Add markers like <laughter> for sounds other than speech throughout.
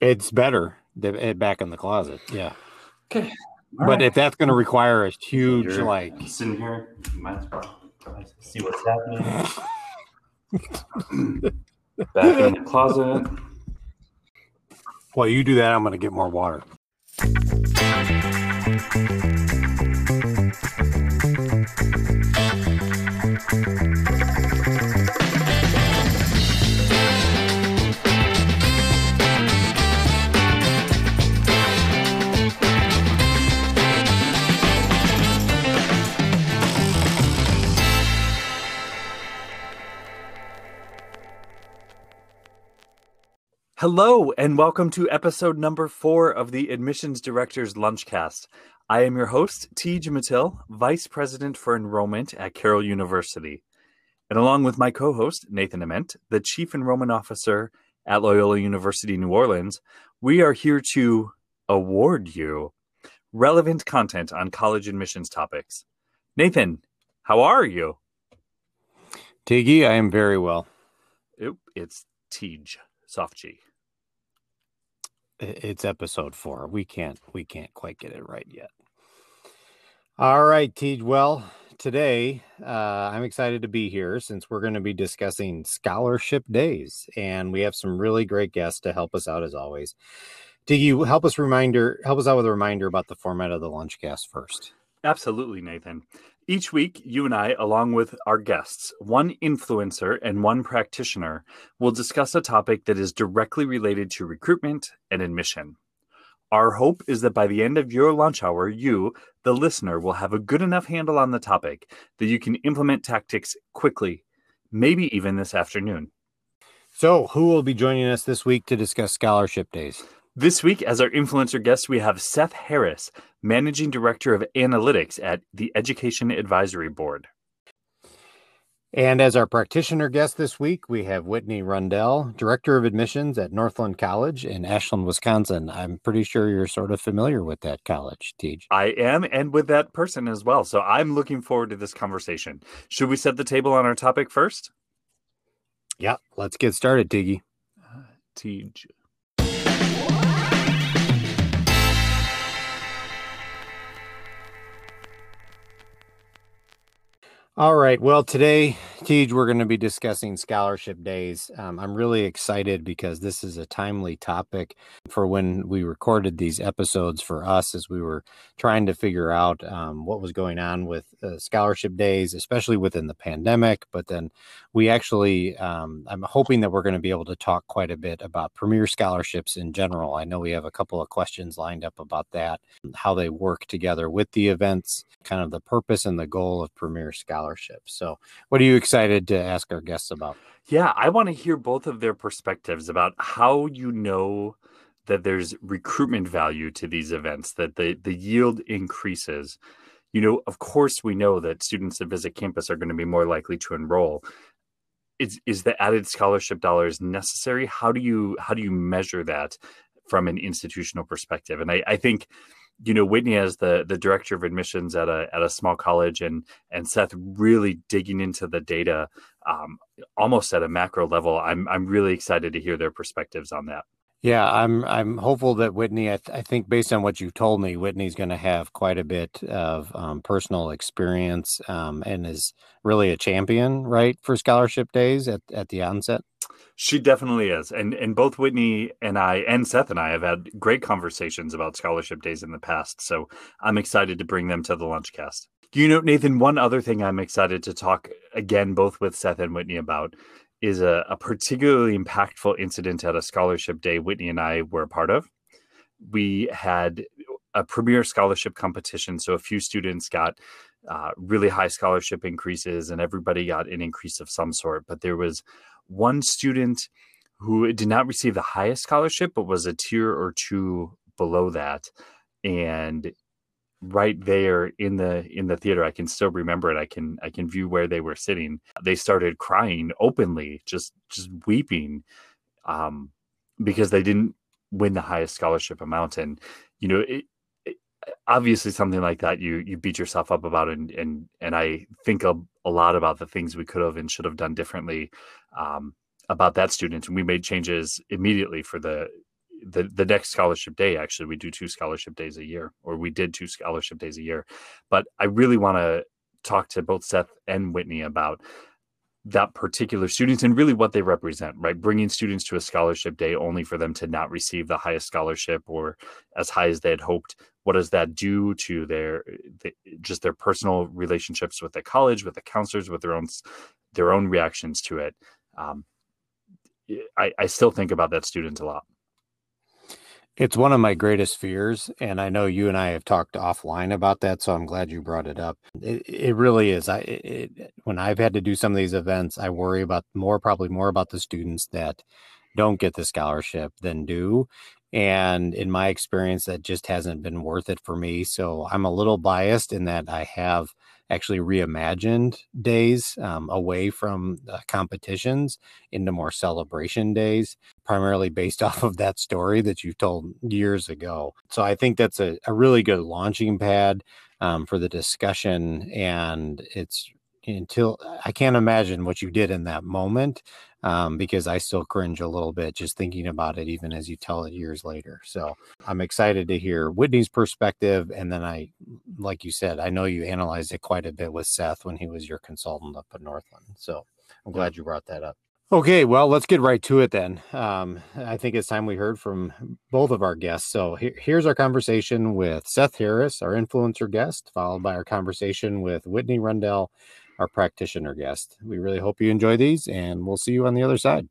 It's better th- eh, back in the closet. Yeah. Okay. but right. if that's going to require a huge, You're like, sitting here, you might as well see what's happening. <laughs> Back in the closet. while you do that, I'm going to get more water. Hello, and welcome to episode number four of the Admissions Director's Lunchcast. I am your host, Tej Matil, Vice President for Enrollment at Carroll University. And along with my co host, Nathan Ament, the Chief Enrollment Officer at Loyola University New Orleans, we are here to award you relevant content on college admissions topics. Nathan, how are you? Tiggy, I am very well. Oop, it's Tej, soft G. It's episode four. We can't, we can't quite get it right yet. All right, Tej. Well, today uh, I'm excited to be here since we're going to be discussing scholarship days, and we have some really great guests to help us out as always. Do you help us reminder, help us out with a reminder about the format of the lunchcast first. Absolutely, Nathan. Each week, you and I, along with our guests, one influencer and one practitioner, will discuss a topic that is directly related to recruitment and admission. Our hope is that by the end of your lunch hour, you, the listener, will have a good enough handle on the topic that you can implement tactics quickly, maybe even this afternoon. So, who will be joining us this week to discuss scholarship days? This week, as our influencer guest, we have Seth Harris, Managing Director of Analytics at the Education Advisory Board. And as our practitioner guest this week, we have Whitney Rundell, Director of Admissions at Northland College in Ashland, Wisconsin. I'm pretty sure you're sort of familiar with that college, Tej. I am, and with that person as well. So I'm looking forward to this conversation. Should we set the table on our topic first? Yeah, let's get started, Tiggy. Uh, Tej. All right. Well, today, Tej, we're going to be discussing scholarship days. Um, I'm really excited because this is a timely topic for when we recorded these episodes for us as we were trying to figure out um, what was going on with uh, scholarship days, especially within the pandemic. But then we actually, um, I'm hoping that we're going to be able to talk quite a bit about premier scholarships in general. I know we have a couple of questions lined up about that, how they work together with the events, kind of the purpose and the goal of premier scholarships. So, what are you excited to ask our guests about? Yeah, I want to hear both of their perspectives about how you know that there's recruitment value to these events, that the, the yield increases. You know, of course, we know that students that visit campus are going to be more likely to enroll. Is, is the added scholarship dollars necessary? How do you how do you measure that from an institutional perspective? And I, I think you know Whitney as the the director of admissions at a at a small college and and Seth really digging into the data um, almost at a macro level. I'm I'm really excited to hear their perspectives on that. Yeah, I'm I'm hopeful that Whitney. I, th- I think based on what you've told me, Whitney's going to have quite a bit of um, personal experience um, and is really a champion, right, for scholarship days at at the onset. She definitely is. And and both Whitney and I and Seth and I have had great conversations about scholarship days in the past. So I'm excited to bring them to the lunchcast. You know, Nathan, one other thing I'm excited to talk again, both with Seth and Whitney about is a, a particularly impactful incident at a scholarship day Whitney and I were a part of. We had a premier scholarship competition. So a few students got uh, really high scholarship increases and everybody got an increase of some sort. But there was one student who did not receive the highest scholarship, but was a tier or two below that. And right there in the in the theater i can still remember it i can i can view where they were sitting. They started crying openly just just weeping um because they didn't win the highest scholarship amount. And you know it, it, obviously something like that you you beat yourself up about and and and i think a, a lot about the things we could have and should have done differently um about that student. And we made changes immediately for the the the next scholarship day. Actually, we do two scholarship days a year, or we did two scholarship days a year. But I really want to talk to both Seth and Whitney about that particular students and really what they represent, right? Bringing students to a scholarship day only for them to not receive the highest scholarship or as high as they had hoped. What does that do to their, just their personal relationships with the college, with the counselors, with their own their own reactions to it? Um, I, I still think about that student a lot. It's one of my greatest fears. And I know you and I have talked offline about that. So I'm glad you brought it up. It, it really is. I, it, when I've had to do some of these events, I worry about more, probably more about the students that don't get the scholarship than do. And in my experience, that just hasn't been worth it for me. So I'm a little biased in that I have actually reimagined days um, away from uh, competitions into more celebration days, primarily based <laughs> off of that story that you told years ago. So I think that's a, a really good launching pad um, for the discussion. And it's until I can't imagine what you did in that moment um, because I still cringe a little bit just thinking about it, even as you tell it years later. So I'm excited to hear Whitney's perspective. And then I, like you said, I know you analyzed it quite a bit with Seth when he was your consultant up at Northland. So I'm glad you brought that up. Okay, well, let's get right to it then. Um, I think it's time we heard from both of our guests. So here, here's our conversation with Seth Harris, our influencer guest, followed by our conversation with Whitney Rundell, our practitioner guest. We really hope you enjoy these, and we'll see you on the other side.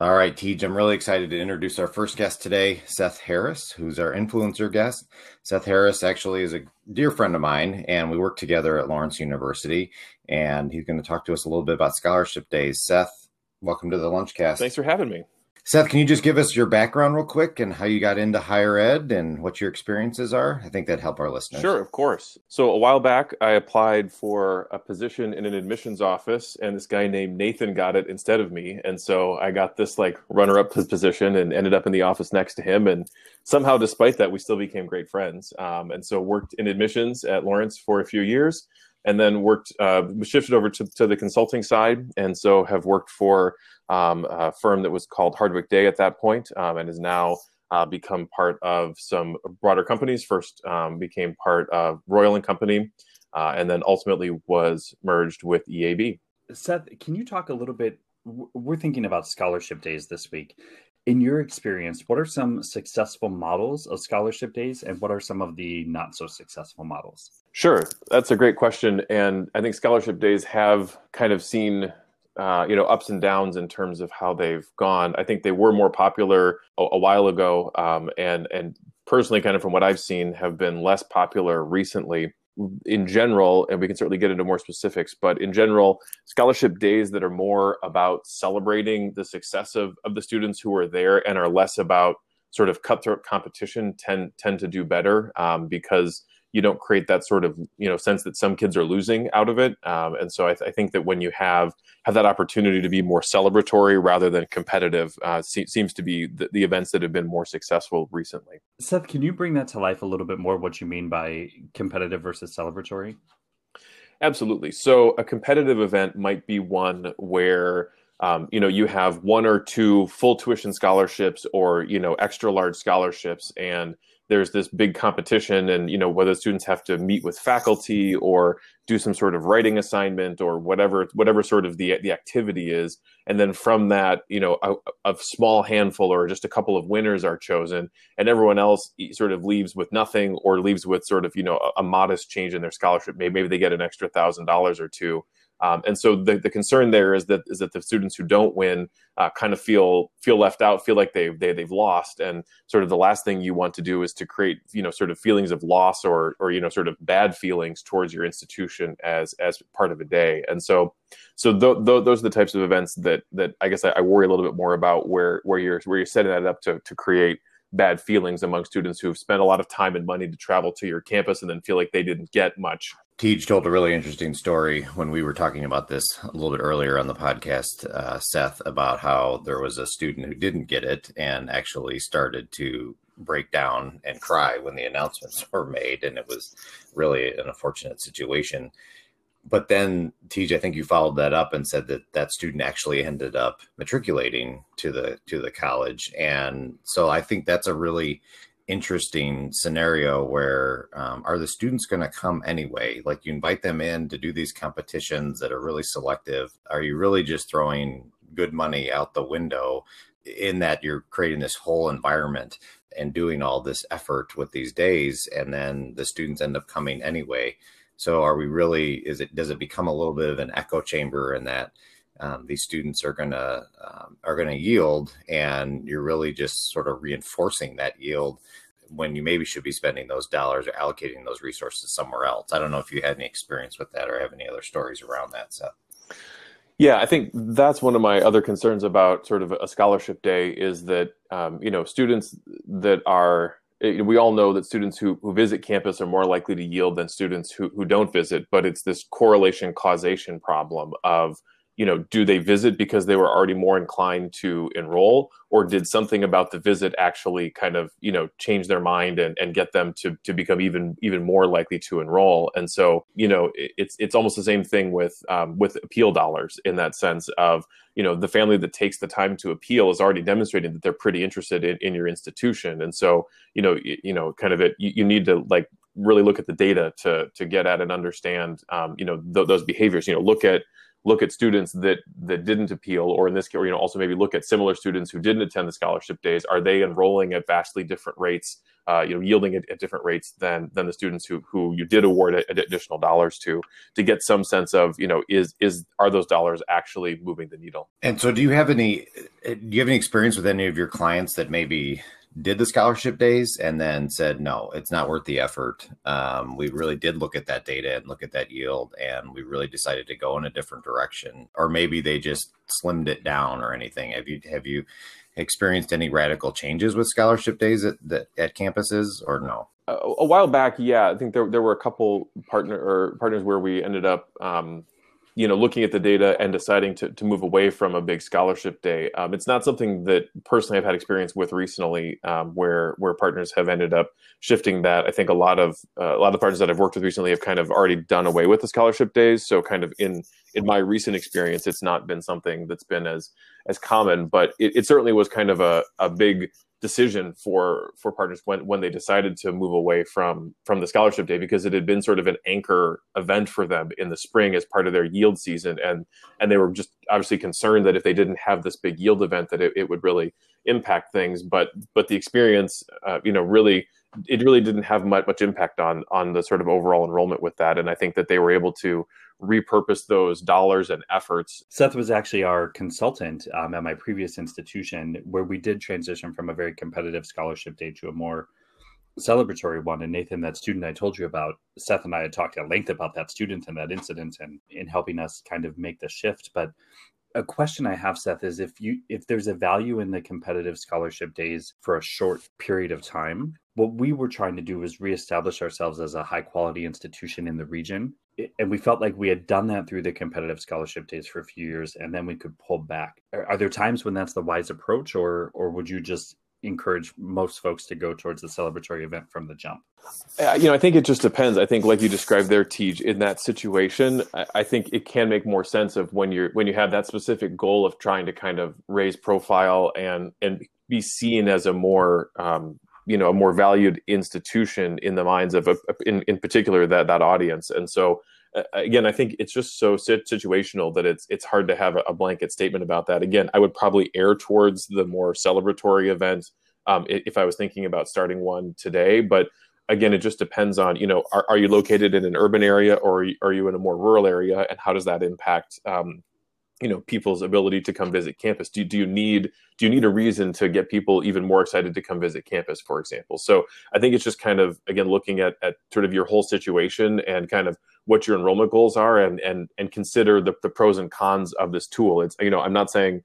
All right, Tej, I'm really excited to introduce our first guest today, Seth Harris, who's our influencer guest. Seth Harris actually is a dear friend of mine, and we work together at Lawrence University. And he's going to talk to us a little bit about scholarship days. Seth, welcome to the Lunchcast. Thanks for having me. Seth, can you just give us your background real quick and how you got into higher ed and what your experiences are? I think that'd help our listeners. Sure, of course. So a while back, I applied for a position in an admissions office, and this guy named Nathan got it instead of me. And so I got this like runner-up position and ended up in the office next to him. And somehow, despite that, we still became great friends. Um, and so worked in admissions at Lawrence for a few years and then worked uh, shifted over to, to the consulting side and so have worked for um, a firm that was called Hardwick-Day at that point, um, and has now uh, become part of some broader companies. First um, became part of Royall and company uh, and then ultimately was merged with EAB seth can you talk a little bit we're thinking about scholarship days this week. In your experience, what are some successful models of scholarship days and what are some of the not so successful models? Sure, that's a great question. And I think scholarship days have kind of seen uh, you know ups and downs in terms of how they've gone. I think they were more popular a, a while ago, um, and and personally, kind of from what I've seen, have been less popular recently in general, and we can certainly get into more specifics, but in general, scholarship days that are more about celebrating the success of, of the students who are there and are less about sort of cutthroat competition tend tend to do better um, because you don't create that sort of you know sense that some kids are losing out of it. Um, and so I, th- I, think that when you have have that opportunity to be more celebratory rather than competitive uh, se- seems to be the, the, events that have been more successful recently. Seth can you bring that to life a little bit more what you mean by competitive versus celebratory? Absolutely. So a competitive event might be one where um, you know you have one or two full tuition scholarships or you know extra large scholarships and there's this big competition and you know whether students have to meet with faculty or do some sort of writing assignment or whatever whatever sort of the the activity is. And then from that you know a, a small handful or just a couple of winners are chosen and everyone else sort of leaves with nothing or leaves with sort of you know a, a modest change in their scholarship. Maybe, maybe they get an extra thousand dollars or two um, and so the, the concern there is that is that the students who don't win uh, kind of feel feel left out, feel like they've they, they have lost, and sort of the last thing you want to do is to create you know sort of feelings of loss or or you know sort of bad feelings towards your institution as as part of a day. And so so th- th- those are the types of events that that I guess I, I worry a little bit more about where where you're where you're setting that up to to create bad feelings among students who've spent a lot of time and money to travel to your campus and then feel like they didn't get much. Tej told a really interesting story when we were talking about this a little bit earlier on the podcast, uh, Seth, about how there was a student who didn't get it and actually started to break down and cry when the announcements <laughs> were made. And it was really an unfortunate situation but then TJ, I think you followed that up and said that that student actually ended up matriculating to the to the college, and so I think that's a really interesting scenario where um, are the students going to come anyway? Like you invite them in to do these competitions that are really selective. Are you really just throwing good money out the window in that you're creating this whole environment and doing all this effort with these days, and then the students end up coming anyway? So are we really? Is it does it become a little bit of an echo chamber in that um, these students are gonna um, are gonna yield, and you're really just sort of reinforcing that yield when you maybe should be spending those dollars or allocating those resources somewhere else. I don't know if you had any experience with that or have any other stories around that. So. Yeah, I think that's one of my other concerns about sort of a scholarship day is that um, you know students that are we all know that students who, who visit campus are more likely to yield than students who, who don't visit, but it's this correlation causation problem of you know, do they visit because they were already more inclined to enroll, or did something about the visit actually kind of, you know, change their mind and, and get them to, to become even even more likely to enroll? And so, you know, it's it's almost the same thing with um, with appeal dollars in that sense of, you know, the family that takes the time to appeal is already demonstrating that they're pretty interested in, in your institution. And so, you know, you, you know, kind of it, you, you need to like really look at the data to to get at and understand, um, you know, th- those behaviors. You know, look at look at students that that didn't appeal or in this case you know also maybe look at similar students who didn't attend the scholarship days. Are they enrolling at vastly different rates uh, you know yielding at, at, different rates than than the students who who you did award additional dollars to to get some sense of you know is is are those dollars actually moving the needle? And so do you have any do you have any experience with any of your clients that maybe did the scholarship days and then said no it's not worth the effort. Um, we really did look at that data and look at that yield and we really decided to go in a different direction. Or maybe they just slimmed it down or anything. Have you have you experienced any radical changes with scholarship days at, at, at campuses or no? A, a, while back yeah i think there, there were a couple partner or partners where we ended up um, you know looking at the data and deciding to, to move away from a big scholarship day. Um, it's not something that personally i've had experience with recently um, where where partners have ended up shifting that. I think a lot of uh, a lot of the partners that i've worked with recently have kind of already done away with the scholarship days. So kind of in in my recent experience it's not been something that's been as as common but it, it certainly was kind of a, a big decision for for partners when when they decided to move away from from the scholarship day because it had been sort of an anchor event for them in the spring as part of their yield season. And and they were just obviously concerned that if they didn't have this big yield event that it, it would really impact things. But but the experience uh, you know really it really didn't have much much impact on on the sort of overall enrollment with that and i think that they were able to repurpose those dollars and efforts. Seth was actually our consultant um, at my previous institution, where we did transition from a very competitive scholarship day to a more celebratory one. And Nathan, that student I told you about, Seth and I had talked at length about that student and that incident and in helping us kind of make the shift. But a question I have, Seth, is if you if there's a value in the competitive scholarship days for a short period of time, what we were trying to do was reestablish ourselves as a high quality institution in the region. And we felt like we had done that through the competitive scholarship days for a few years and then we could pull back. Are, there times when that's the wise approach or or would you just encourage most folks to go towards the celebratory event from the jump? Uh, you know i think it just depends. I think like you described there Tej, in that situation I, I think it can make more sense of when you're when you have that specific goal of trying to kind of raise profile and and be seen as a more um, you know a more valued institution in the minds of a, in in particular that that audience. And so uh, again i think it's just so situational that it's it's hard to have a, blanket statement about that. Again i would probably err towards the more celebratory event um, if i was thinking about starting one today. But again it just depends on you know are, are you located in an urban area or are you in a more rural area and how does that impact um, you know people's ability to come visit campus. Do, do you need do you need a reason to get people even more excited to come visit campus for example? So i think it's just kind of again looking at, at sort of your whole situation and kind of what your enrollment goals are and and and consider the, the pros and cons of this tool. It's you know i'm not saying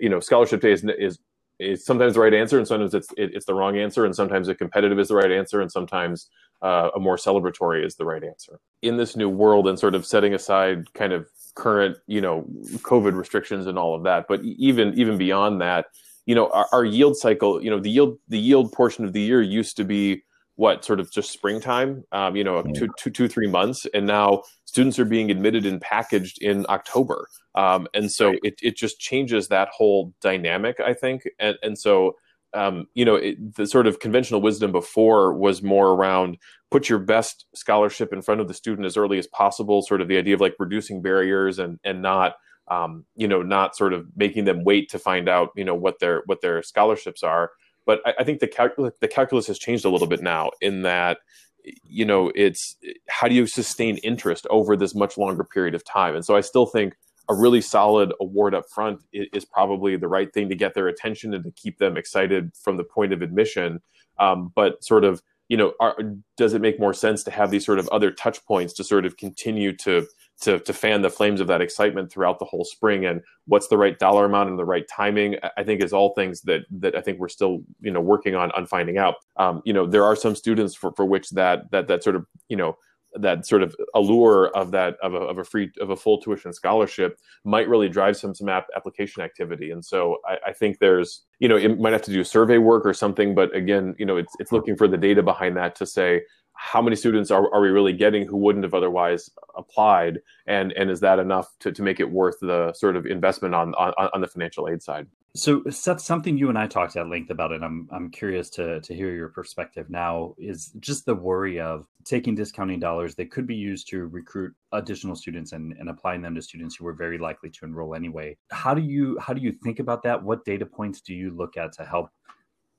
you know scholarship day is, is it's sometimes the right answer and sometimes it's it, it's the wrong answer and sometimes a competitive is the right answer and sometimes uh, a more celebratory is the right answer. In this new world and sort of setting aside kind of current you know covid restrictions and all of that but even even beyond that you know our, our yield cycle you know the yield the yield portion of the year used to be what sort of just springtime um, you know two, two, two three months and now students are being admitted and packaged in october. Um, and so right. it, it just changes that whole dynamic i think. And, and so um, you know it, the sort of conventional wisdom before was more around put your best scholarship in front of the student as early as possible sort of the idea of like reducing barriers and and not um, you know not sort of making them wait to find out you know what their what their scholarships are. But I, I think the the calculus has changed a little bit now in that you know it's how do you sustain interest over this much longer period of time? And so i still think a really solid award up front is, probably the right thing to get their attention and to keep them excited from the point of admission. Um, but sort of you know are, does it make more sense to have these sort of other touch points to sort of continue to to to fan the flames of that excitement throughout the whole spring? And what's the right dollar amount and the right timing? I think is all things that that i think we're still you know working on on finding out. Um, you know there are some students for for which that that that sort of you know that sort of allure of that of a, of a free of a full tuition scholarship might really drive some some app application activity. And so I, I, think there's you know it might have to do survey work or something but again you know it's it's looking for the data behind that to say how many students are, are we really getting who wouldn't have otherwise applied and and is that enough to, to make it worth the sort of investment on, on on the financial aid side so Seth, something you and I talked at length about, and I'm I'm curious to to hear your perspective now, is just the worry of taking discounting dollars that could be used to recruit additional students and, and applying them to students who were very likely to enroll anyway. How do you how do you think about that? What data points do you look at to help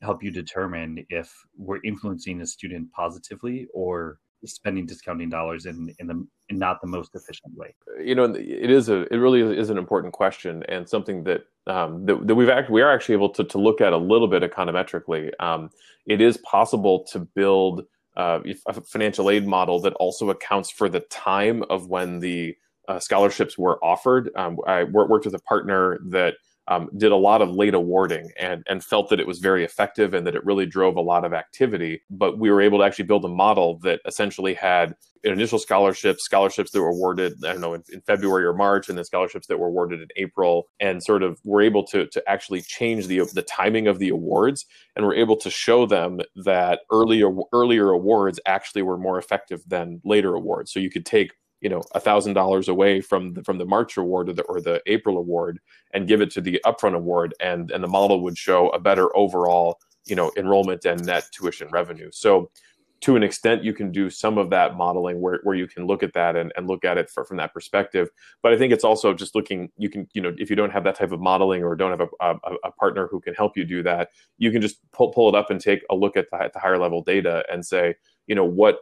help you determine if we're influencing a student positively or spending discounting dollars in in the in not the most efficient way? You know it is a it really is an important question and something that um, that, that we've actually we are actually able to, to look at a little bit econometrically. Um, it is possible to build uh, a financial aid model that also accounts for the time of when the uh, scholarships were offered. Um, i worked with a partner that um, did a lot of late awarding and, and felt that it was very effective and that it really drove a lot of activity. But we were able to actually build a model that essentially had initial scholarships, scholarships that were awarded, I don't know, in, in, February or March, and then scholarships that were awarded in April, and sort of were able to, to actually change the, the timing of the awards. And we're able to show them that earlier, earlier awards actually were more effective than later awards. So you could take you know a thousand dollars away from the, from the March award or the, or the April award and give it to the upfront award, and and the model would show a better overall you know enrollment and net tuition revenue. So to an extent, you can do some of that modeling where, where you can look at that and, and look at it for, from that perspective. But I think it's also just looking, you can, you know, if you don't have that type of modeling or don't have a, a, a partner who can help you do that, you can just pull, pull it up and take a look at the, at the higher level data and say, you know, what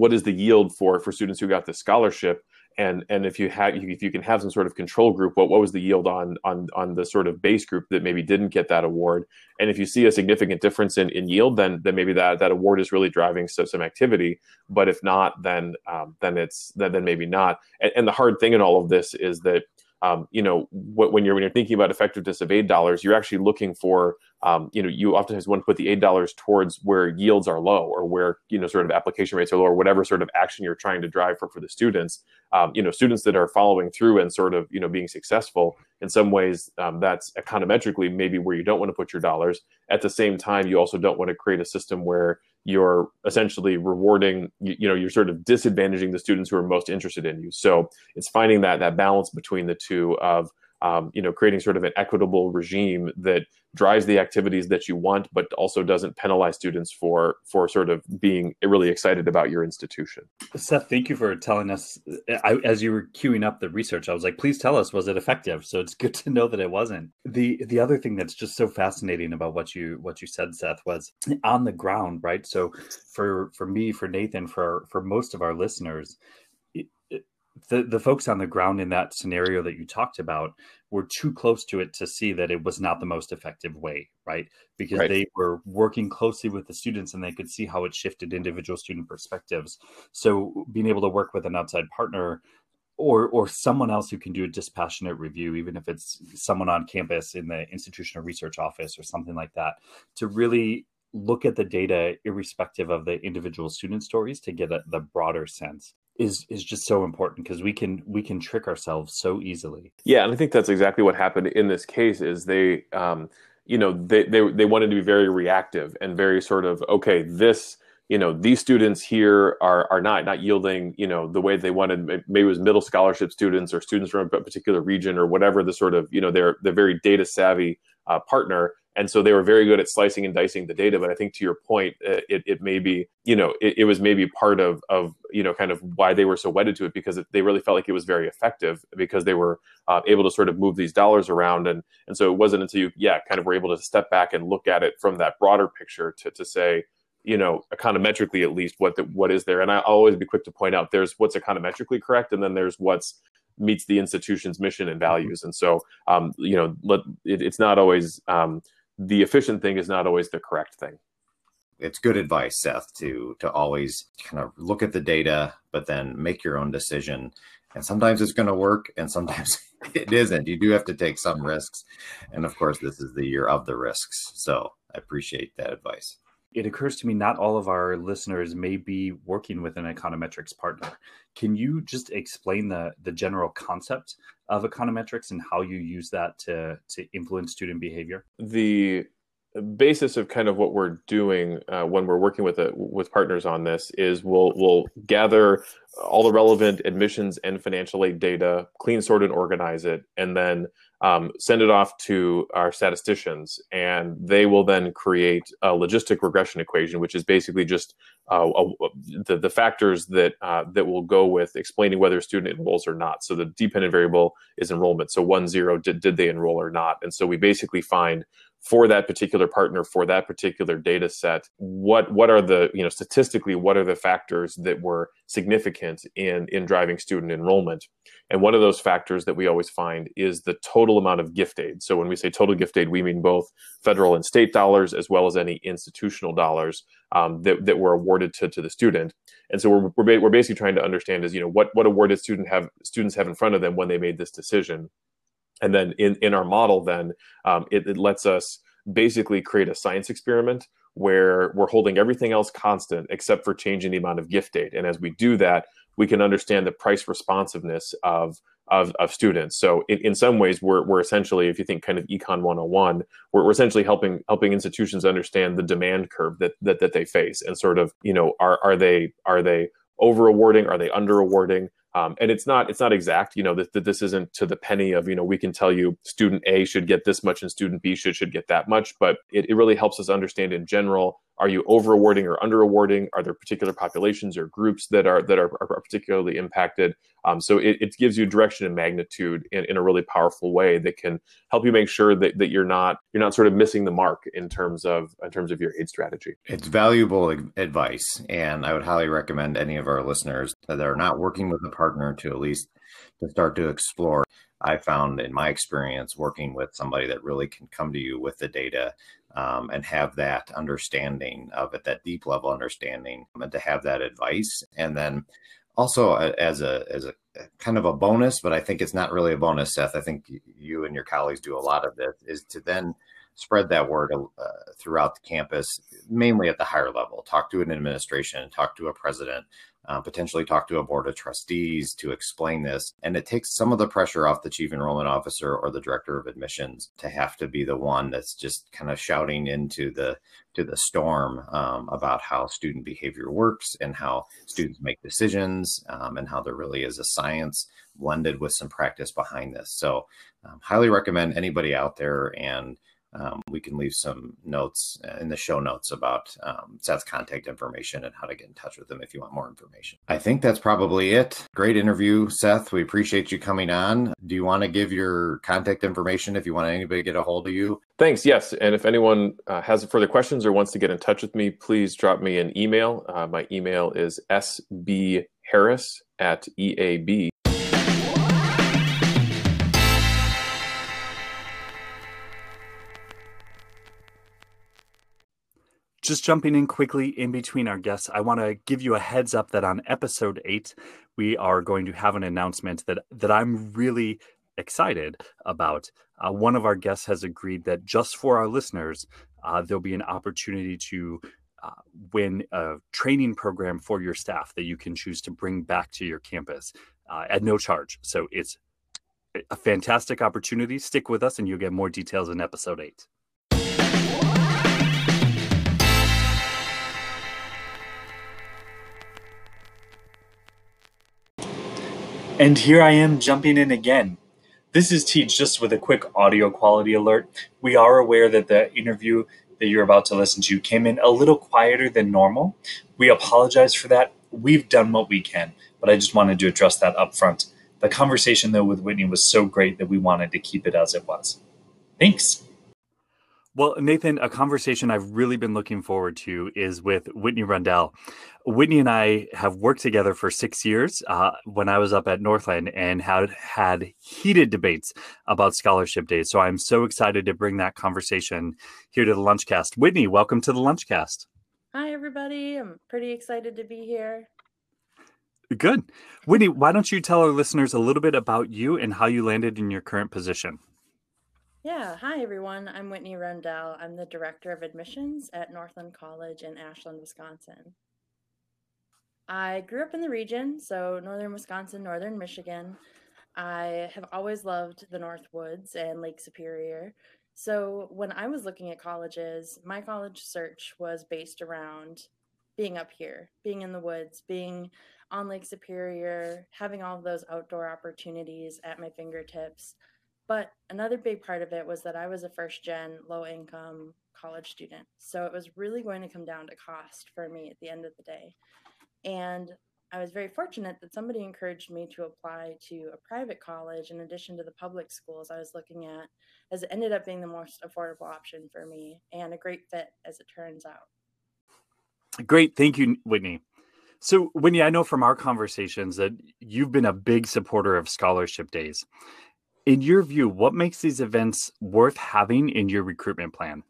what is the yield for for students who got the scholarship? And and if you have if you can have some sort of control group what what was the yield on on on the sort of base group that maybe didn't get that award? And if you see a significant difference in, in yield then then maybe that that award is really driving some, some activity. But if not then um, then it's then, then maybe not. And, and the hard thing in all of this is that um, you know, when you're when you're thinking about effectiveness of aid dollars, you're actually looking for, um, you know, you oftentimes want to put the aid dollars towards where yields are low or where you know sort of application rates are low or whatever sort of action you're trying to drive for for the students. Um, you know, students that are following through and sort of you know being successful in some ways, um, that's econometrically maybe where you don't want to put your dollars. At the same time, you also don't want to create a system where you're essentially rewarding you, you, know you're sort of disadvantaging the students who are most interested in you. So it's finding that that balance between the two of um, you know, creating sort of an equitable regime that drives the activities that you want, but also doesn't penalize students for for sort of being really excited about your institution. Seth, thank you for telling us. I, as you were queuing up the research, I was like, "Please tell us, was it effective?" So it's <laughs> good to know that it wasn't. the The other thing that's just so fascinating about what you what you said, Seth, was on the ground, right? So for for me, for Nathan, for for most of our listeners, the the folks on the ground in that scenario that you talked about were too close to it to see that it was not the most effective way, right? Because right. they were working closely with the students and they could see how it shifted individual student perspectives. So being able to work with an outside partner or or someone else who can do a dispassionate review, even if it's someone on campus in the institutional research office or something like that, to really look at the data irrespective of the individual student stories to get a, the broader sense is is just so important because we can we can trick ourselves so easily. Yeah, and I think that's exactly what happened in this case. Is they, um, you know, they they they wanted to be very reactive and very sort of okay, this you know these students here are are not not yielding you know the way they wanted maybe it was middle scholarship students or students from a particular region or whatever the sort of you know they're they're very data savvy uh, partner and so they were very good at slicing and dicing the data but i think to your point uh, it, it may be you know it, it was maybe part of of you know kind of why they were so wedded to it because they really felt like it was very effective because they were uh, able to sort of move these dollars around. And and so it wasn't until you yeah kind of were able to step back and look at it from that broader picture to to say you know econometrically at least what the, what is there? And i always be quick to point out there's what's econometrically correct and then there's what's meets the institution's mission and mm-hmm. values and so um, you know let, it, it's not always um, the efficient thing is not always the correct thing. It's good advice seth to to always kind of look at the data but then make your own decision. And sometimes it's going to work and sometimes <laughs> it isn't. You do have to take some risks. And of course this is the year of the risks. So i appreciate that advice it occurs to me not all of our listeners may be working with an econometrics partner. Can you just explain the the general concept of econometrics and how you use that to to influence student behavior? The basis of kind of what we're doing uh, when we're working with a, with partners on this is we'll we'll gather all the relevant admissions and financial aid data, clean, sort, and organize it, and then um, send it off to our statisticians, and they will then create a logistic regression equation, which is basically just uh, a, the, the factors that uh, that will go with explaining whether a student enrolls or not. So the dependent variable is enrollment. So one zero did did they enroll or not? And so we basically find for that particular partner for that particular data set what what are the you know statistically what are the factors that were significant in in driving student enrollment? And one of those factors that we always find is the total amount of gift aid. So when we say total gift aid we mean both federal and state dollars as well as any institutional dollars um, that, that were awarded to, to the student. And so we're, we're, we're basically trying to understand is you know what what awarded student have students have in front of them when they made this decision and then in, in our model then um, it, it lets us basically create a science experiment where we're holding everything else constant except for changing the amount of gift aid and as we do that we can understand the price responsiveness of of, of students. So in, in some ways, we're, we're essentially, if you think kind of econ 101, we're, we're essentially helping helping institutions understand the demand curve that, that that they face and sort of, you know, are are they are they over awarding? Are they under awarding? Um, and it's not it's not exact you know that, this isn't to the penny of you know we can tell you student a should get this much and student b should should get that much but it, it really helps us understand in general are you over awarding or under awarding are there particular populations or groups that are that are, are particularly impacted um, so it, it, gives you direction and magnitude in, in a really powerful way that can help you make sure that, that you're not you're not sort of missing the mark in terms of in terms of your aid strategy. It's valuable advice, and I would highly recommend any of our listeners that are not working with a partner to at least to start to explore. I found in my experience working with somebody that really can come to you with the data um, and have that understanding of it, that deep level understanding, and to have that advice, and then also as a as a kind of a bonus, but I think it's not really a bonus, Seth. I think you and your colleagues do a lot of this is to then spread that word uh, throughout the campus, mainly at the higher level. Talk to an administration, talk to a president, uh, potentially talk to a board of trustees to explain this. And it takes some of the pressure off the chief enrollment officer or the director of admissions to have to be the one that's just kind of shouting into the to the storm um, about how student behavior works and how students make decisions um, and how there really is a science blended with some practice behind this. So, um, highly recommend anybody out there and um, we can leave some notes in the show notes about um, Seth's contact information and how to get in touch with him if you want more information. I think that's probably it. Great interview, Seth. We appreciate you coming on. Do you want to give your contact information if you want anybody to get a hold of you? Thanks. Yes. And if anyone uh, has further questions or wants to get in touch with me, please drop me an email. Uh, my email is sbharris at eab just jumping in quickly in between our guests, I want to give you a heads up that on episode eight, we are going to have an announcement that that I'm really excited about. Uh, one of our guests has agreed that just for our listeners, uh, there'll be an opportunity to uh, win a training program for your staff that you can choose to bring back to your campus uh, at no charge. So it's a fantastic opportunity. Stick with us, and you'll get more details in episode eight. And here I am jumping in again. This is Tej just with a quick audio quality alert. We are aware that the interview that you're about to listen to came in a little quieter than normal. We apologize for that. We've done what we can, but I just wanted to address that up front. The conversation, though, with Whitney was so great that we wanted to keep it as it was. Thanks. Well, Nathan, a conversation I've really been looking forward to is with Whitney Rundell. Whitney and I have worked together for six years uh, when I was up at Northland and had had heated debates about scholarship days. So I'm so excited to bring that conversation here to the Lunchcast. Whitney, welcome to the Lunchcast. Hi, everybody. I'm pretty excited to be here. Good. Whitney, why don't you tell our listeners a little bit about you and how you landed in your current position? Yeah, hi everyone. I'm Whitney Rundell. I'm the Director of Admissions at Northland College in Ashland, Wisconsin. I grew up in the region, so northern Wisconsin, northern Michigan. I have always loved the North Woods and Lake Superior. So when I was looking at colleges, my college search was based around being up here, being in the woods, being on Lake Superior, having all of those outdoor opportunities at my fingertips. But another big part of it was that I was a first gen low income college student. So it was really going to come down to cost for me at the end of the day. And I was very fortunate that somebody encouraged me to apply to a private college in addition to the public schools I was looking at, as it ended up being the most affordable option for me and a great fit as it turns out. Great. Thank you, Whitney. So, Whitney, I know from our conversations that you've been a big supporter of scholarship days in your view, what makes these events worth having in your recruitment plan?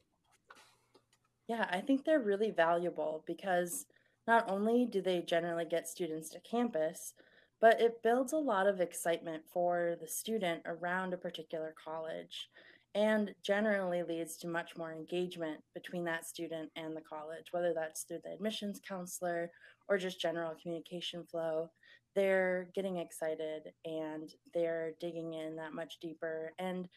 Yeah, I think they're really valuable because not only do they generally get students to campus, but it builds a lot of excitement for the student around a particular college and generally leads to much more engagement between that student and the college, whether that's through the admissions counselor or just general communication flow they're getting excited and they're digging in that much deeper and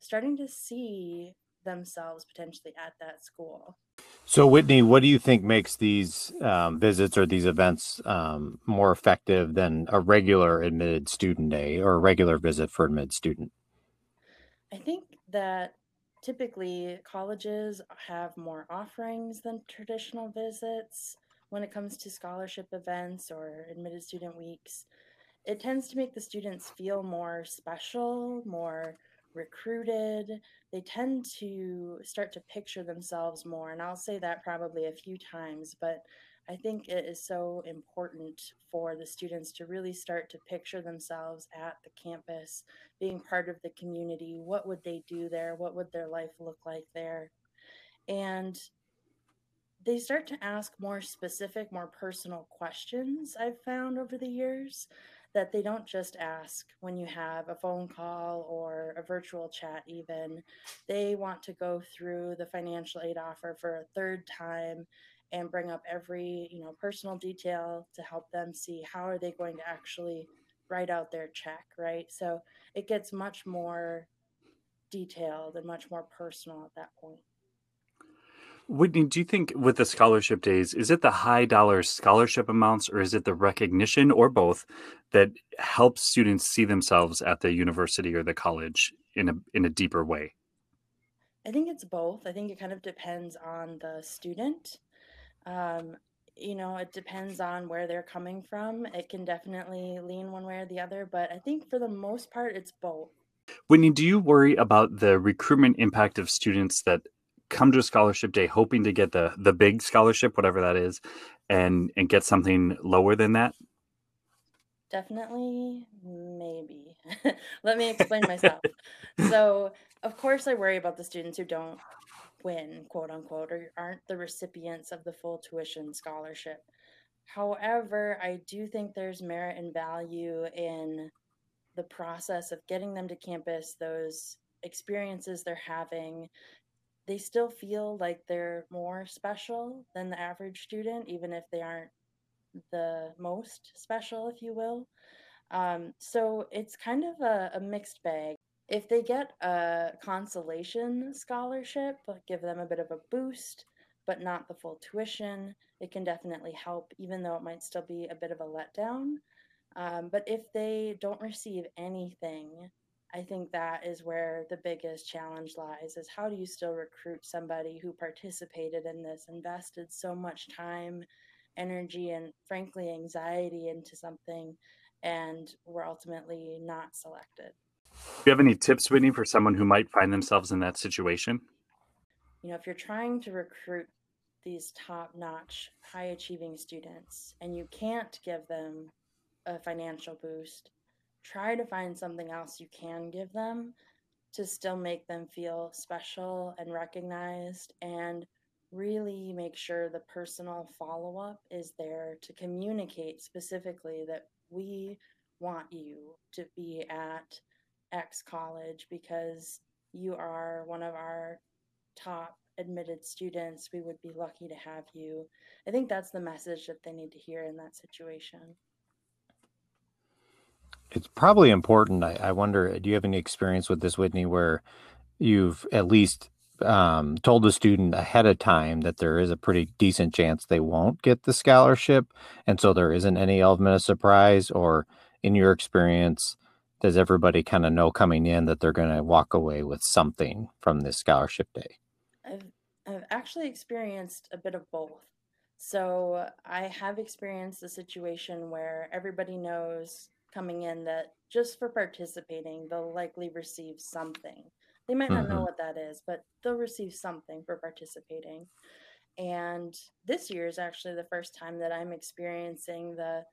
starting to see themselves potentially at that school. So, Whitney, what do you think makes these um, visits or these events um, more effective than a regular admitted student day or a regular visit for admitted student? I think that typically colleges have more offerings than traditional visits when it comes to scholarship events or admitted student weeks. It tends to make the students feel more special, more recruited. They tend to start to picture themselves more. And I'll say that probably a few times, but I think it is so important for the students to really start to picture themselves at the campus, being part of the community. What would they do there? What would their life look like there? And they start to ask more specific, more personal questions I've found over the years that they don't just ask when you have a phone call or a virtual chat, even. They want to go through the financial aid offer for a third time and bring up every you know personal detail to help them see how are they going to actually write out their check right so it gets much more detailed and much more personal at that point Whitney, do you think with the scholarship days, is it the high dollar scholarship amounts or is it the recognition or both that helps students see themselves at the university or the college in a in a deeper way? I think it's both. I think it kind of depends on the student. Um, you know, it depends on where they're coming from. It can definitely lean one way or the other, but I think for the most part, it's both. Whitney, do you worry about the recruitment impact of students that come to a scholarship day hoping to get the the big scholarship, whatever that is, and and get something lower than that? Definitely, maybe. <laughs> Let me explain myself. <laughs> so, of course, I worry about the students who don't win, quote unquote, or aren't the recipients of the full tuition scholarship. However, I do think there's merit and value in the process of getting them to campus, those experiences they're having. They still feel like they're more special than the average student, even if they aren't the most special, if you will. Um, so it's kind of a, a mixed bag. If they get a consolation scholarship, give them a bit of a boost, but not the full tuition, it can definitely help, even though it might still be a bit of a letdown. Um, but if they don't receive anything, I think that is where the biggest challenge lies is how do you still recruit somebody who participated in this, invested so much time, energy, and frankly, anxiety into something, and were ultimately not selected. Do you have any tips, Whitney, for someone who might find themselves in that situation? You know, if you're trying to recruit these top notch, high achieving students and you can't give them a financial boost, try to find something else you can give them to still make them feel special and recognized and really make sure the personal follow up is there to communicate specifically that we want you to be at X college because you are one of our top admitted students. We would be lucky to have you. I think that's the message that they need to hear in that situation. It's probably important. I, I wonder, do you have any experience with this, Whitney, where you've at least um, told the student ahead of time that there is a pretty decent chance they won't get the scholarship, and so there isn't any element of surprise? Or, in your experience, does everybody kind of know coming in that they're going to walk away with something from this scholarship day? I've, I've actually experienced a bit of both. So I have experienced a situation where everybody knows coming in that just for participating, they'll likely receive something. They might not know Mm-hmm. what that is, but they'll receive something for participating. And this year is actually the first time that I'm experiencing the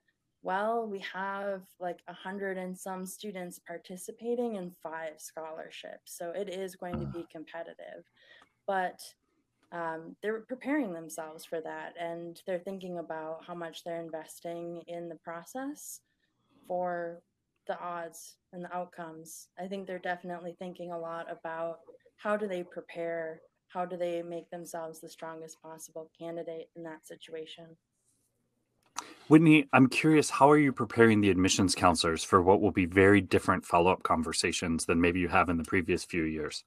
well, we have like a hundred and some students participating in five scholarships. So it is going to be competitive. But um, they're preparing themselves for that and they're thinking about how much they're investing in the process for the odds and the outcomes. I think they're definitely thinking a lot about how do they prepare, how do they make themselves the strongest possible candidate in that situation. Whitney, I'm curious, how are you preparing the admissions counselors for what will be very different follow up conversations than maybe you have in the previous few years?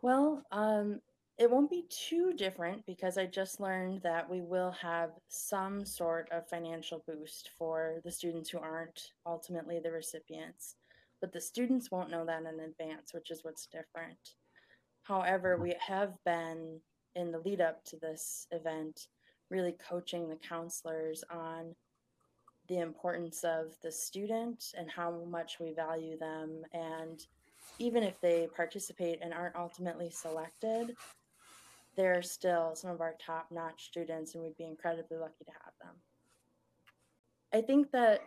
Well, um, it won't be too different because I just learned that we will have some sort of financial boost for the students who aren't ultimately the recipients. But the students won't know that in advance, which is what's different. However, mm-hmm. we have been in the lead up to this event really coaching the counselors on the importance of the student and how much we value them and even if they participate and aren't ultimately selected, they're still some of our top notch students, and we'd be incredibly lucky to have them. I think that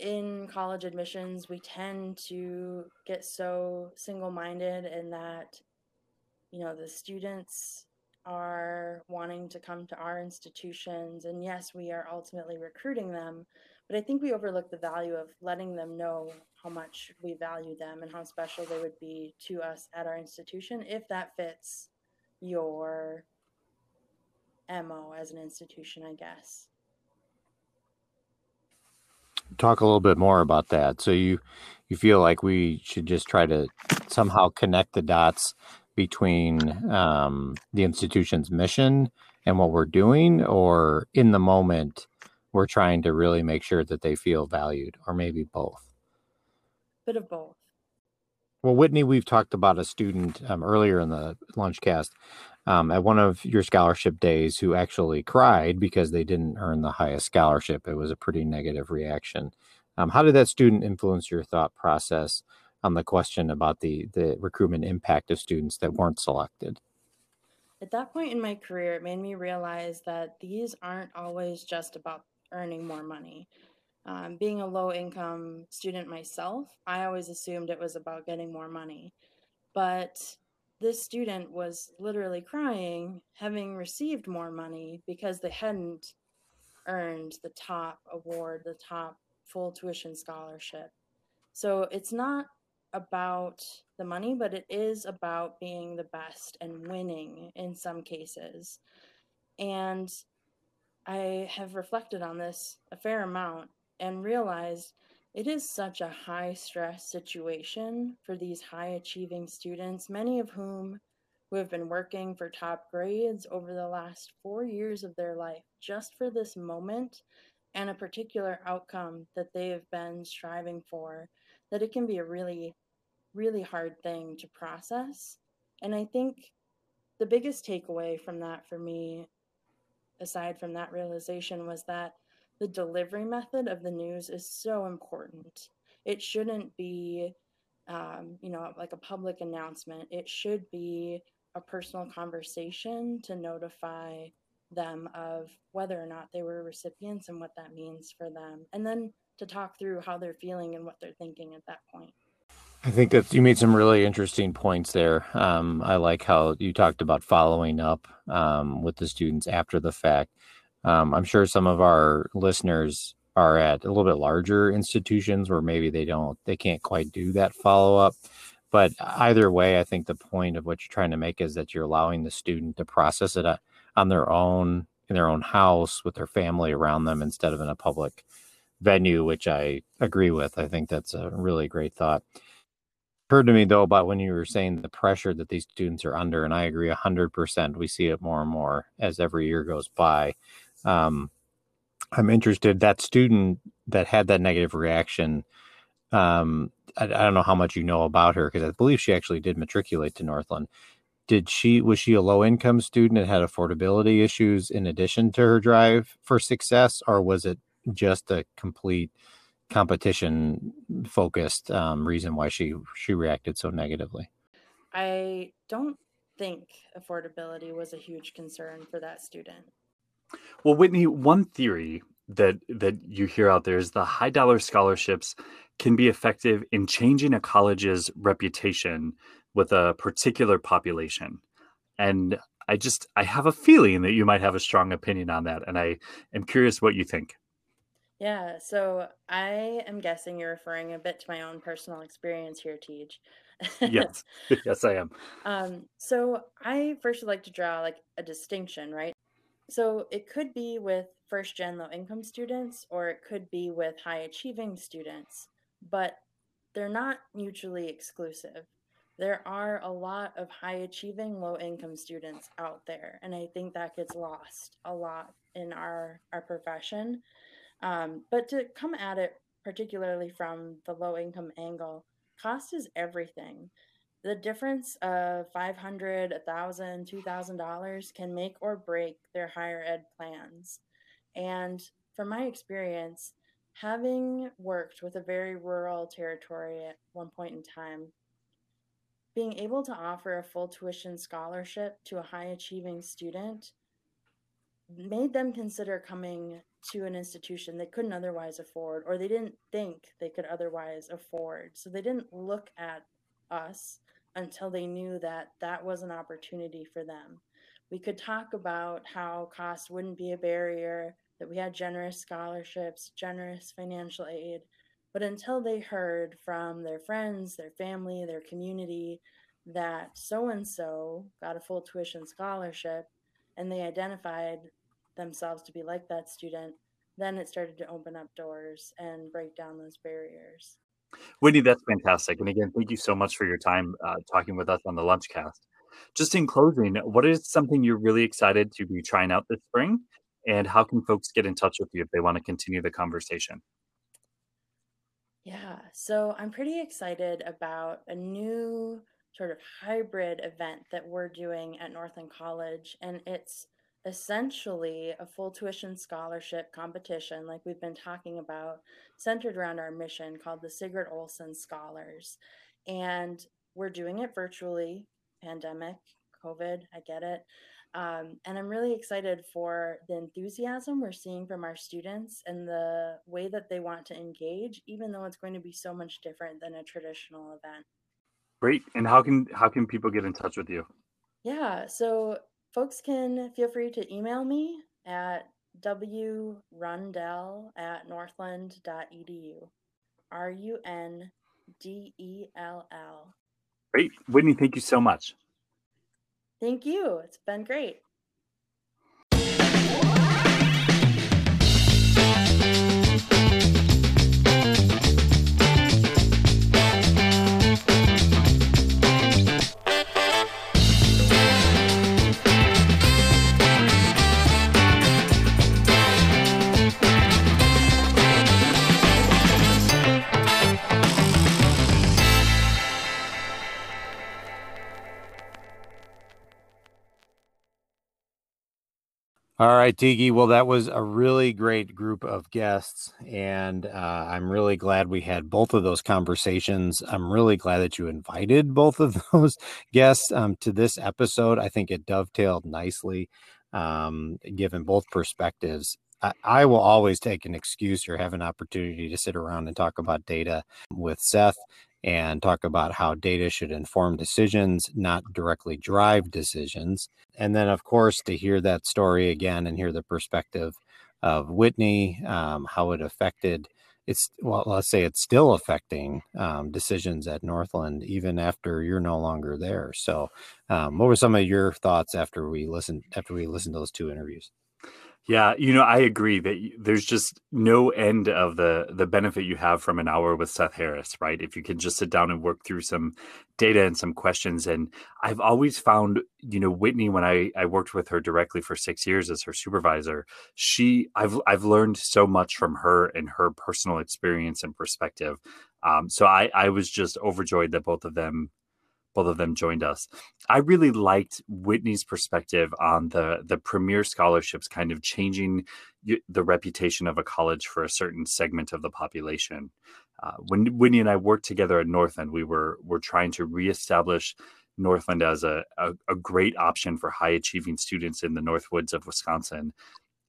in college admissions, we tend to get so single minded in that, you know, the students are wanting to come to our institutions. And yes, we are ultimately recruiting them, but I think we overlook the value of letting them know how much we value them and how special they would be to us at our institution if that fits your MO as an institution, I guess. Talk a little bit more about that. So you you feel like we should just try to somehow connect the dots between um, the institution's mission and what we're doing, or in the moment we're trying to really make sure that they feel valued, or maybe both. Bit of both. Well, Whitney, we've talked about a student um, earlier in the lunchcast um, at one of your scholarship days who actually cried because they didn't earn the highest scholarship. It was a pretty negative reaction. Um, how did that student influence your thought process on the question about the the recruitment impact of students that weren't selected? At that point in my career, it made me realize that these aren't always just about earning more money. Um, being a low income student myself, I always assumed it was about getting more money. But this student was literally crying, having received more money because they hadn't earned the top award, the top full tuition scholarship. So it's not about the money, but it is about being the best and winning in some cases. And I have reflected on this a fair amount and realized it is such a high stress situation for these high achieving students, many of whom who have been working for top grades over the last four years of their life just for this moment and a particular outcome that they have been striving for, that it can be a really, really hard thing to process. And I think the biggest takeaway from that for me, aside from that realization, was that the delivery method of the news is so important. It shouldn't be, um, you know, like a public announcement. It should be a personal conversation to notify them of whether or not they were recipients and what that means for them. And then to talk through how they're feeling and what they're thinking at that point. I think that you made some really interesting points there. Um, I like how you talked about following up um, with the students after the fact. Um, I'm sure some of our listeners are at a little bit larger institutions where maybe they don't, they can't quite do that follow up. But either way, I think the point of what you're trying to make is that you're allowing the student to process it uh, on their own, in their own house, with their family around them, instead of in a public venue, which I agree with. I think that's a really great thought occurred to me though about when you were saying the pressure that these students are under and i agree 100% we see it more and more as every year goes by um, I'm interested that student that had that negative reaction. Um, I, I don't know how much you know about her because I believe she actually did matriculate to Northland. Did she was she a low income student and had affordability issues in addition to her drive for success, or was it just a complete competition focused um, reason why she she reacted so negatively? I don't think affordability was a huge concern for that student. Well, Whitney, one theory that that you hear out there is the high dollar scholarships can be effective in changing a college's reputation with a particular population. And I just I have a feeling that you might have a strong opinion on that and I am curious what you think. Yeah, so I am guessing you're referring a bit to my own personal experience here, Tej. Yes. <laughs> <laughs> yes, I am. um, so I first would like to draw like a distinction, right? So it could be with first gen low income students or it could be with high achieving students, but they're not mutually exclusive. There are a lot of high achieving low income students out there, and I think that gets lost a lot in our our profession. Um, but to come at it particularly from the low income angle, cost is everything the difference of 500 1000 2000 dollars can make or break their higher ed plans. And from my experience having worked with a very rural territory at one point in time being able to offer a full tuition scholarship to a high achieving student made them consider coming to an institution they couldn't otherwise afford or they didn't think they could otherwise afford. So they didn't look at us until they knew that that was an opportunity for them. We could talk about how cost wouldn't be a barrier, that we had generous scholarships, generous financial aid, but until they heard from their friends, their family, their community that so and so got a full tuition scholarship and they identified themselves to be like that student, then it started to open up doors and break down those barriers. Whitney, that's fantastic. And again, thank you so much for your time uh, talking with us on the Lunchcast. Just in closing, what is something you're really excited to be trying out this spring? And how can folks get in touch with you if they want to continue the conversation? Yeah, so I'm pretty excited about a new sort of hybrid event that we're doing at Northland College. And it's essentially a full tuition scholarship competition, like we've been talking about, centered around our mission called the Sigurd Olson Scholars. And we're doing it virtually, pandemic, COVID, I get it. Um, and I'm really excited for the enthusiasm we're seeing from our students and the way that they want to engage, even though it's going to be so much different than a traditional event. Great. And how can how can people get in touch with you? Yeah, so folks can feel free to email me at wrundell at northland.edu. R U N D E L L. Great. Whitney, thank you so much. Thank you. It's been great. All right, Tiki. Well, that was a really great group of guests, and uh, I'm really glad we had both of those conversations. I'm really glad that you invited both of <laughs> those guests um, to this episode. I think it dovetailed nicely, um, given both perspectives. I, I will always take an excuse or have an opportunity to sit around and talk about data with Seth and talk about how data should inform decisions, not directly drive decisions. And then, of course, to hear that story again and hear the perspective of Whitney, um, how it affected it's well, let's say it's still affecting um, decisions at Northland even after you're no longer there. So, um, what were some of your thoughts after we listened after we listened to those two interviews? Yeah, you know, I agree that there's just no end of the the benefit you have from an hour with Seth Harris, right? If you can just sit down and work through some data and some questions. And I've always found, you know, Whitney when I I worked with her directly for six years as her supervisor, she I've I've learned so much from her and her personal experience and perspective. Um, so I I was just overjoyed that both of them both of them joined us. I really liked Whitney's perspective on the the premier scholarships kind of changing the reputation of a college for a certain segment of the population. Uh, when Whitney and I worked together at Northland, we were were trying to reestablish Northland as a, a, a great option for high achieving students in the Northwoods of Wisconsin.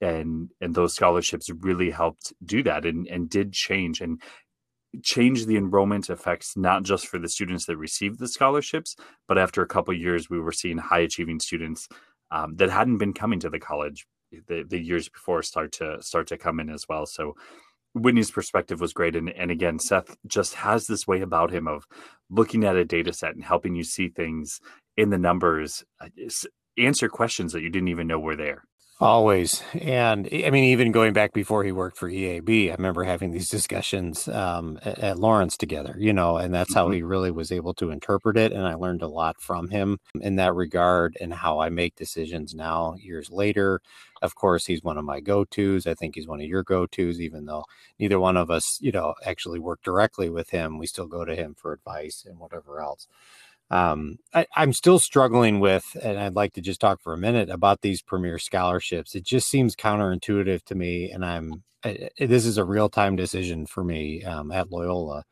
And and those scholarships really helped do that and, and did change. And change the enrollment effects not just for the students that received the scholarships, but after a couple years, we were seeing high achieving students um, that hadn't been coming to the college the, the years before start to start to come in as well. So Whitney's perspective was great, and and again, Seth just has this way about him of looking at a data set and helping you see things in the numbers, uh, answer questions that you didn't even know were there. Always. And I mean, even going back before he worked for EAB, I remember having these discussions um, at, at, Lawrence together, you know, and that's how mm-hmm. he really was able to interpret it. And I learned a lot from him in that regard and how I make decisions now, years later. Of course, he's one of my go tos. I think he's one of your go tos, even though neither one of us, you know, actually work directly with him. We still go to him for advice and whatever else um, I, am still struggling with, and I'd like to just talk for a minute about these premier scholarships. It just seems counterintuitive to me, and I'm I, this is a real time decision for me um, at Loyola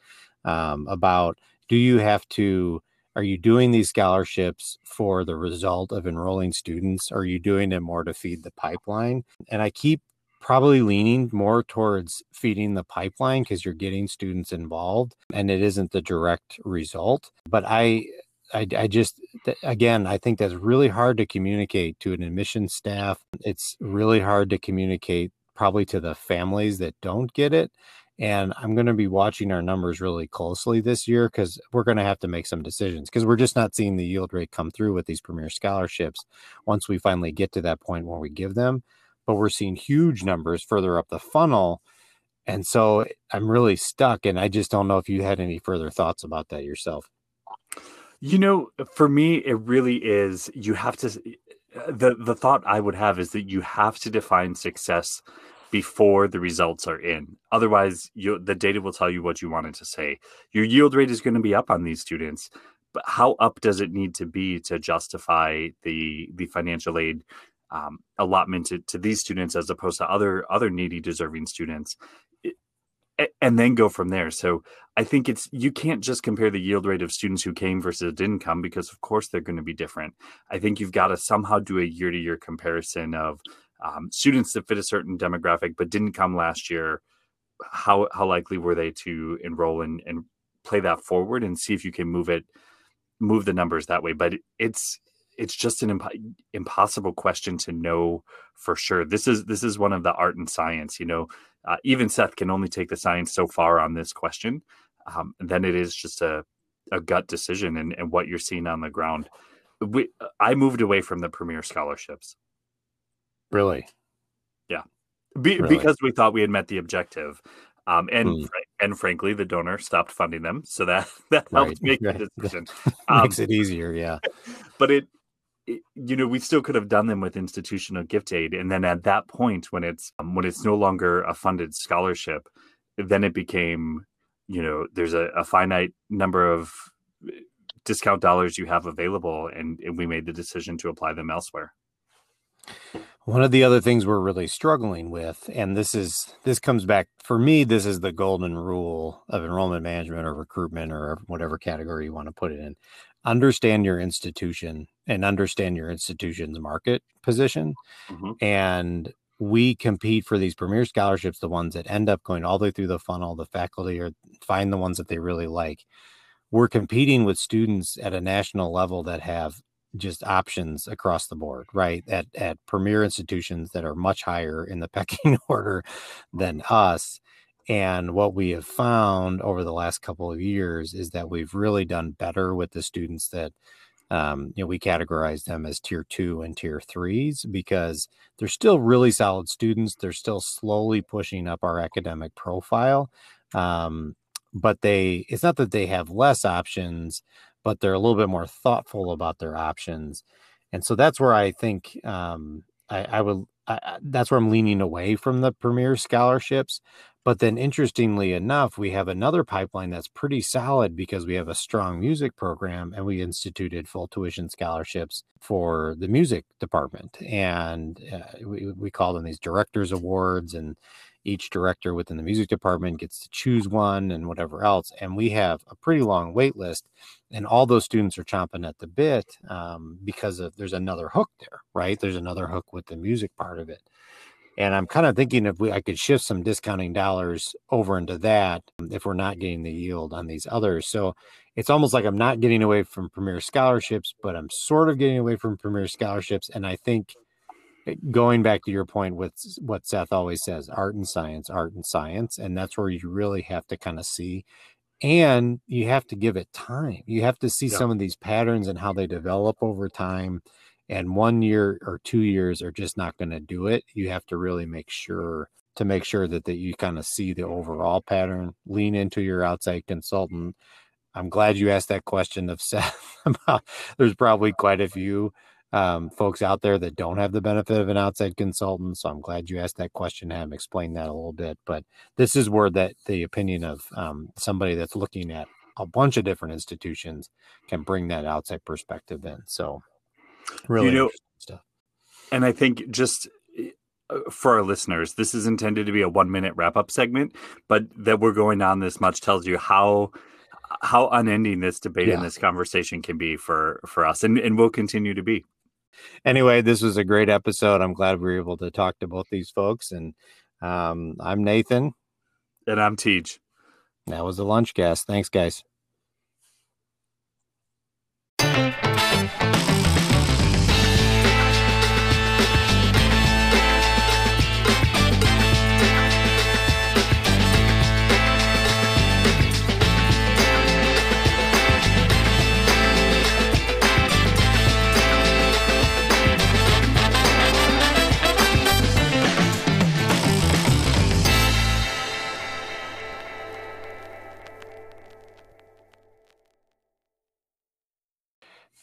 um, about do you have to are you doing these scholarships for the result of enrolling students? Are you doing it more to feed the pipeline? And I keep probably leaning more towards feeding the pipeline because you're getting students involved and it isn't the direct result. But I I, I just again i think that's really hard to communicate to an admission staff. It's really hard to communicate probably to the families that don't get it and i'm going to be watching our numbers really closely this year because we're going to have to make some decisions because we're just not seeing the yield rate come through with these premier scholarships once we finally get to that point where we give them but we're seeing huge numbers further up the funnel and so i'm really stuck and i just don't know if you had any further thoughts about that yourself you know, for me, it really is. You have to. the The thought I would have is that you have to define success before the results are in. Otherwise, you, the data will tell you what you wanted to say. Your yield rate is going to be up on these students, but how up does it need to be to justify the the financial aid um, allotment to, to these students as opposed to other other needy, deserving students? and then go from there. So I think it's you can't just compare the yield rate of students who came versus didn't come because of course they're going to be different. I think you've got to somehow do a year to year comparison of um, students that fit a certain demographic but didn't come last year. How how likely were they to enroll and, and play that forward and see if you can move it move the numbers that way, but it's it's just an imp- impossible question to know for sure. This is this is one of the art and science. You know, uh, even Seth can only take the science so far on this question. Um, then it is just a a gut decision and, and what you're seeing on the ground. We, I moved away from the premier scholarships. Really? Yeah, Be, really? because we thought we had met the objective. Um, and hmm. and frankly, the donor stopped funding them, so that <laughs> that helped right. make the decision. <laughs> Um, Makes it easier, yeah. <laughs> But it, it, you know, we still could have done them with institutional gift aid, and then at that point, when it's um, when it's no longer a funded scholarship, then it became, you know, there's a, a finite number of uh, discount dollars you have available, and, and we made the decision to apply them elsewhere. One of the other things we're really struggling with, and this is this comes back for me, this is the golden rule of enrollment management or recruitment or whatever category you want to put it in. Understand your institution and understand your institution's market position. Mm-hmm. And we compete for these premier scholarships, the ones that end up going all the way through the funnel, the faculty or find the ones that they really like. We're competing with students at a national level that have just options across the board, right? At at premier institutions that are much higher in the <laughs> pecking order than us. And what we have found over the last couple of years is that we've really done better with the students that um, you know we categorize them as tier two and tier threes because they're still really solid students. They're still slowly pushing up our academic profile. Um, but they it's not that they have less options but they're a little bit more thoughtful about their options. And so that's where I think um, I, I, would, I, that's where I'm leaning away from the premier scholarships. But then, interestingly enough, we have another pipeline that's pretty solid because we have a strong music program and we instituted full tuition scholarships for the music department. And uh, we, we call them these directors' awards. And each director within the music department gets to choose one and whatever else. And we have a pretty long wait list, and all those students are chomping at the bit um, because of there's another hook there, right? There's another hook with the music part of it. And I'm kind of thinking if we I could shift some discounting dollars over into that if we're not getting the yield on these others. So it's almost like I'm not getting away from premier scholarships, but I'm sort of getting away from premier scholarships. And I think Eh, going back to your point with what Seth always says, art and science, art and science, and that's where you really have to kind of see and you have to give it time. You have to see yeah. some of these patterns and how they develop over time. And one year or two years are just not going to do it. You have to really make sure to make sure that, that you kind of see the overall pattern, lean into your outside consultant. I'm glad you asked that question of Seth <laughs> about there's probably quite a few um, folks out there that don't have the benefit of an outside consultant. So I'm glad you asked that question, have explained that a little bit. But this is where that the opinion of um, somebody that's looking at a bunch of different institutions can bring that outside perspective in. So really you know, stuff. And I think just uh, for our listeners, this is intended to be a one minute wrap up segment, but that we're going on this much tells you how how unending this debate yeah. and this conversation can be for for us and, and will continue to be anyway, this was a great episode. I'm glad we were able to talk to both these folks. And um, I'm Nathan. And I'm Tej. That was the Lunchcast. Thanks, guys.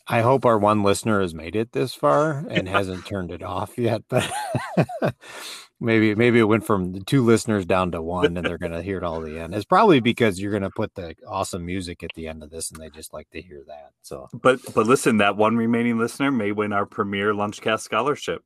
I hope our one listener has made it this far <laughs> and hasn't turned it off yet. But <laughs> maybe maybe it went from two listeners down to one, and they're gonna hear it all the end. It's probably because you're gonna put the awesome music at the end of this, and they just like to hear that. So, but but listen, that one remaining listener may win our premier Lunchcast scholarship.